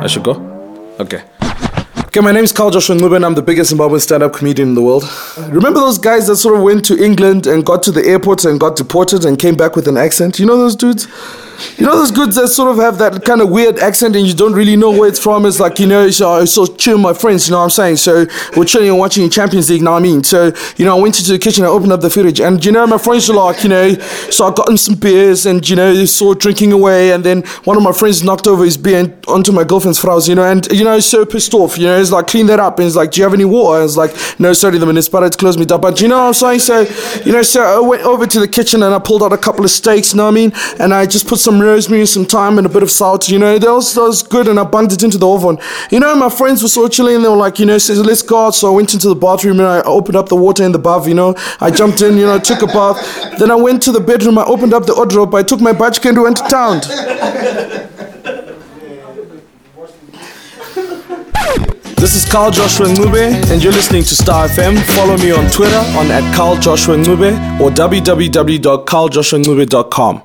I should go? Okay. Okay, my name is Carl Joshua Ncube and I'm the biggest Zimbabwean stand-up comedian in the world. Remember those guys that sort of went to England and got to the airport and got deported and came back with an accent? You know those dudes? You know those dudes that sort of have that kind of weird accent and you don't really know where it's from. It's like, you know, so, uh, so chill my friends, you know what I'm saying? So we're chilling and watching Champions League, you know what I mean? So, you know, I went into the kitchen, I opened up the fridge and, you know, my friends were like, you know, so I got them some beers and, you know, saw drinking away and then one of my friends knocked over his beer onto my girlfriend's frows, you know, and, you know, so pissed off, you know, he's like, clean that up. And he's like, do you have any water? I was like, no, sorry, the municipality to close me down. But, you know what I'm saying? So, you know, so I went over to the kitchen and I pulled out a couple of steaks, you know what I mean? And I just put some rosemary some thyme and a bit of salt, you know, that was, that was good and I bumped it into the oven. You know, my friends were so chilling and they were like, you know, says, let's go out. So I went into the bathroom and I opened up the water in the bath, you know. I jumped in, you know, took a bath. Then I went to the bedroom, I opened up the wardrobe, I took my bachka and went to town. This is Carl Joshua Ncube, and you're listening to Star FM. Follow me on Twitter on at Carl Joshua Ncube or www.carljoshuancube.com.